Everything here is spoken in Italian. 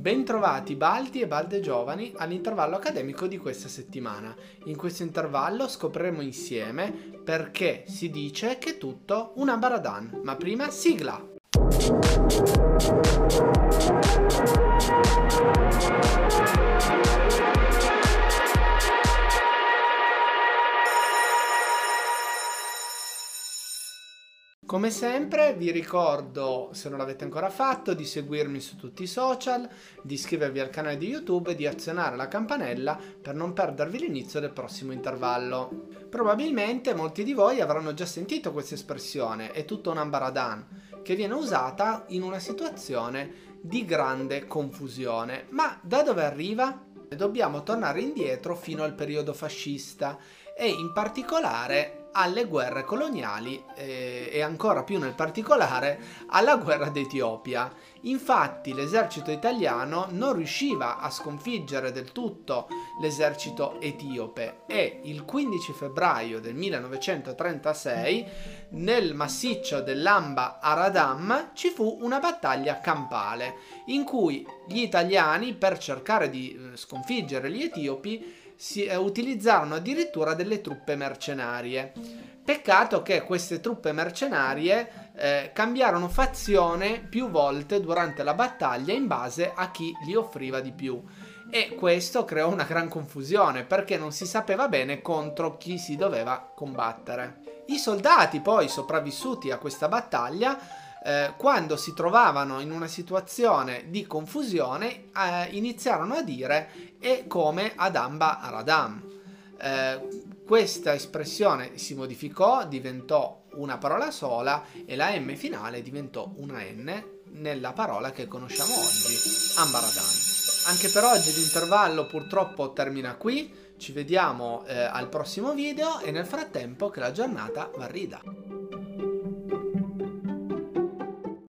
Bentrovati Baldi e Balde giovani all'intervallo accademico di questa settimana. In questo intervallo scopriremo insieme perché si dice che tutto una baradan. Ma prima sigla! Come sempre vi ricordo, se non l'avete ancora fatto, di seguirmi su tutti i social, di iscrivervi al canale di YouTube e di azionare la campanella per non perdervi l'inizio del prossimo intervallo. Probabilmente molti di voi avranno già sentito questa espressione, è tutto un ambaradan, che viene usata in una situazione di grande confusione. Ma da dove arriva? Dobbiamo tornare indietro fino al periodo fascista e in particolare alle guerre coloniali eh, e ancora più nel particolare alla guerra d'Etiopia. Infatti l'esercito italiano non riusciva a sconfiggere del tutto l'esercito etiope e il 15 febbraio del 1936 nel massiccio dell'Amba Aradam ci fu una battaglia campale in cui gli italiani per cercare di eh, sconfiggere gli etiopi si eh, utilizzarono addirittura delle truppe mercenarie. Peccato che queste truppe mercenarie eh, cambiarono fazione più volte durante la battaglia in base a chi li offriva di più. E questo creò una gran confusione perché non si sapeva bene contro chi si doveva combattere. I soldati poi sopravvissuti a questa battaglia eh, quando si trovavano in una situazione di confusione, eh, iniziarono a dire e come Adamba Aradam. Eh, questa espressione si modificò, diventò una parola sola e la M finale diventò una N nella parola che conosciamo oggi, Ambaradan. Anche per oggi l'intervallo purtroppo termina qui, ci vediamo eh, al prossimo video e nel frattempo che la giornata va rida.